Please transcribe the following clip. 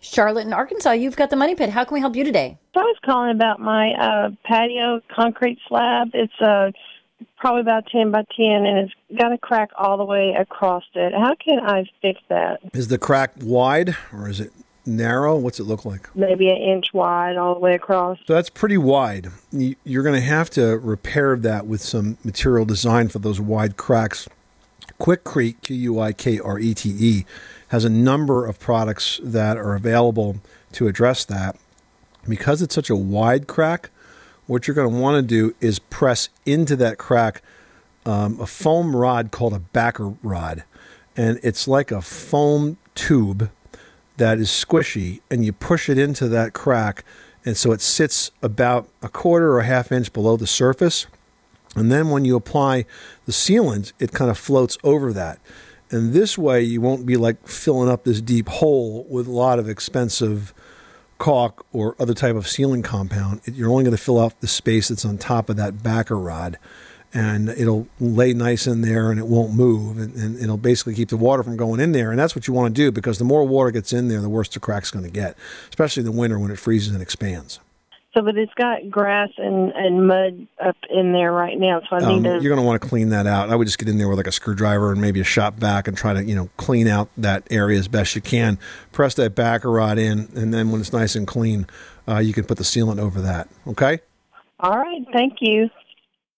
Charlotte in Arkansas, you've got the money pit. How can we help you today? I was calling about my uh, patio concrete slab. It's uh, probably about 10 by 10 and it's got a crack all the way across it. How can I fix that? Is the crack wide or is it narrow? What's it look like? Maybe an inch wide all the way across. So that's pretty wide. You- You're going to have to repair that with some material designed for those wide cracks. Quikrete, Q U I K R E T E, has a number of products that are available to address that. Because it's such a wide crack, what you're going to want to do is press into that crack um, a foam rod called a backer rod. And it's like a foam tube that is squishy, and you push it into that crack. And so it sits about a quarter or a half inch below the surface. And then when you apply the sealant, it kind of floats over that. And this way, you won't be like filling up this deep hole with a lot of expensive caulk or other type of sealing compound. You're only going to fill out the space that's on top of that backer rod. And it'll lay nice in there and it won't move. And, and it'll basically keep the water from going in there. And that's what you want to do because the more water gets in there, the worse the crack's going to get, especially in the winter when it freezes and expands. So, but it's got grass and, and mud up in there right now. So I Um, need to. you're going to want to clean that out. I would just get in there with like a screwdriver and maybe a shop vac and try to you know clean out that area as best you can. Press that backer rod in, and then when it's nice and clean, uh, you can put the sealant over that. Okay. All right. Thank you.